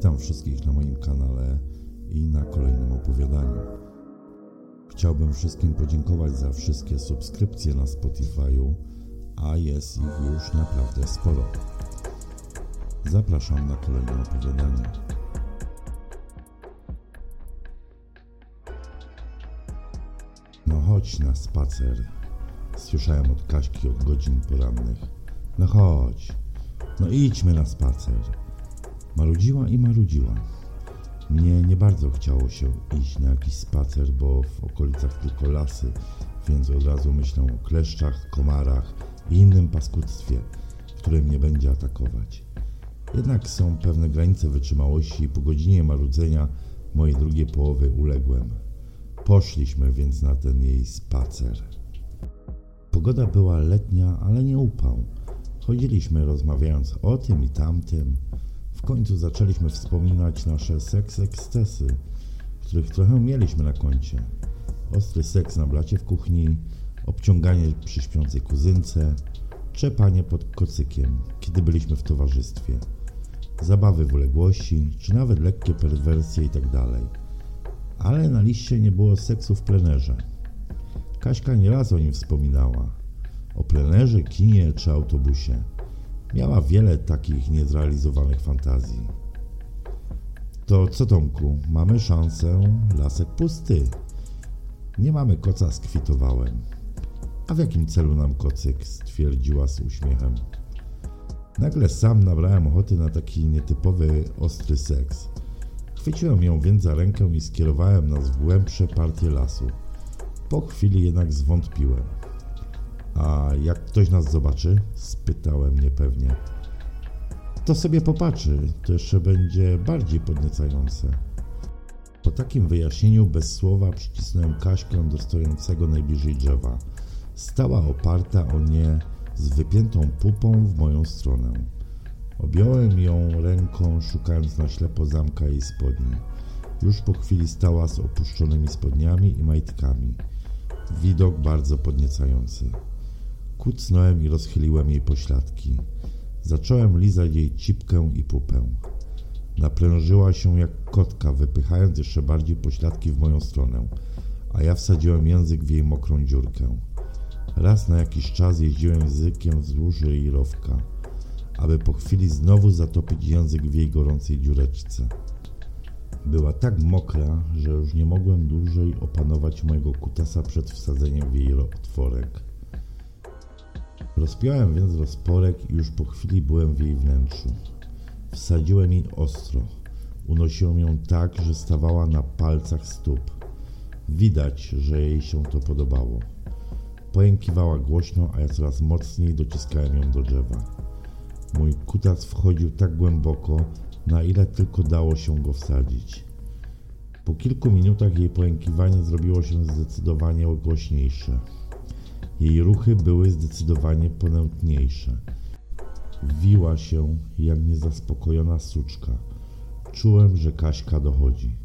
Witam wszystkich na moim kanale i na kolejnym opowiadaniu. Chciałbym wszystkim podziękować za wszystkie subskrypcje na Spotify'u, a jest ich już naprawdę sporo. Zapraszam na kolejne opowiadanie. No chodź na spacer. Słyszałem od Kaśki od godzin porannych. No chodź. No idźmy na spacer. Marudziła i marudziła. Mnie nie bardzo chciało się iść na jakiś spacer, bo w okolicach tylko lasy, więc od razu myślę o kleszczach, komarach i innym paskudztwie, które mnie będzie atakować. Jednak są pewne granice wytrzymałości i po godzinie marudzenia mojej drugiej połowy uległem. Poszliśmy więc na ten jej spacer. Pogoda była letnia, ale nie upał. Chodziliśmy rozmawiając o tym i tamtym. W końcu zaczęliśmy wspominać nasze seks ekscesy, których trochę mieliśmy na koncie. Ostry seks na blacie w kuchni, obciąganie przy śpiącej kuzynce, trzepanie pod kocykiem, kiedy byliśmy w towarzystwie, zabawy w uległości, czy nawet lekkie perwersje itd. Ale na liście nie było seksu w plenerze. Kaśka nieraz o nim wspominała. O plenerze, kinie czy autobusie. Miała wiele takich niezrealizowanych fantazji. To co Tomku, mamy szansę, lasek pusty. Nie mamy koca, skwitowałem. A w jakim celu nam kocyk? stwierdziła z uśmiechem. Nagle sam nabrałem ochoty na taki nietypowy, ostry seks. Chwyciłem ją więc za rękę i skierowałem nas w głębsze partie lasu. Po chwili jednak zwątpiłem. A jak ktoś nas zobaczy? spytałem niepewnie. To sobie popatrzy, to jeszcze będzie bardziej podniecające. Po takim wyjaśnieniu bez słowa przycisnąłem Kaśkę do stojącego najbliżej drzewa. Stała oparta o nie z wypiętą pupą w moją stronę. Objąłem ją ręką, szukając na ślepo zamka jej spodni. Już po chwili stała z opuszczonymi spodniami i majtkami. Widok bardzo podniecający. Kucnąłem i rozchyliłem jej pośladki. Zacząłem lizać jej cipkę i pupę. Naprężyła się jak kotka, wypychając jeszcze bardziej pośladki w moją stronę, a ja wsadziłem język w jej mokrą dziurkę. Raz na jakiś czas jeździłem językiem wzdłuż jej rowka, aby po chwili znowu zatopić język w jej gorącej dziureczce. Była tak mokra, że już nie mogłem dłużej opanować mojego kutasa przed wsadzeniem w jej otworek. Rozpiąłem więc rozporek i już po chwili byłem w jej wnętrzu. Wsadziłem jej ostro. Unosiłem ją tak, że stawała na palcach stóp. Widać, że jej się to podobało. Pojękiwała głośno, a ja coraz mocniej dociskałem ją do drzewa. Mój kutas wchodził tak głęboko, na ile tylko dało się go wsadzić. Po kilku minutach jej pojękiwanie zrobiło się zdecydowanie głośniejsze. Jej ruchy były zdecydowanie ponętniejsze. Wiła się jak niezaspokojona suczka. Czułem, że Kaśka dochodzi.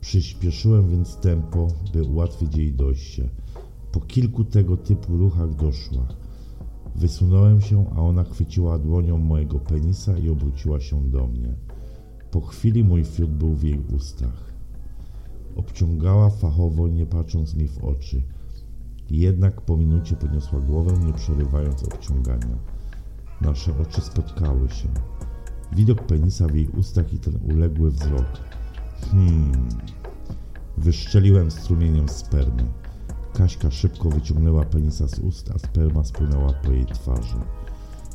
Przyspieszyłem więc tempo, by ułatwić jej dojście. Po kilku tego typu ruchach doszła. Wysunąłem się, a ona chwyciła dłonią mojego penisa i obróciła się do mnie. Po chwili mój fiut był w jej ustach. Obciągała fachowo, nie patrząc mi w oczy. Jednak po minucie podniosła głowę, nie przerywając obciągania. Nasze oczy spotkały się. Widok penisa w jej ustach i ten uległy wzrok. Hmm. Wyszczeliłem strumieniem spermy. Kaśka szybko wyciągnęła penisa z ust, a sperma spłynęła po jej twarzy.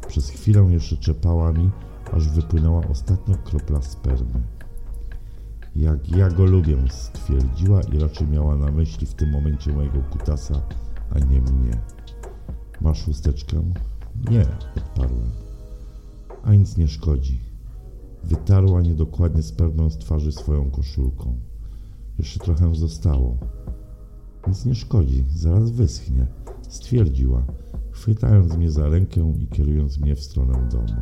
Przez chwilę jeszcze czepała mi, aż wypłynęła ostatnia kropla spermy. Jak ja go lubię, stwierdziła i raczej miała na myśli w tym momencie mojego kutasa, a nie mnie. Masz chusteczkę? Nie, odparłem. A nic nie szkodzi. Wytarła niedokładnie spermę z twarzy swoją koszulką. Jeszcze trochę zostało. Nic nie szkodzi, zaraz wyschnie, stwierdziła, chwytając mnie za rękę i kierując mnie w stronę domu.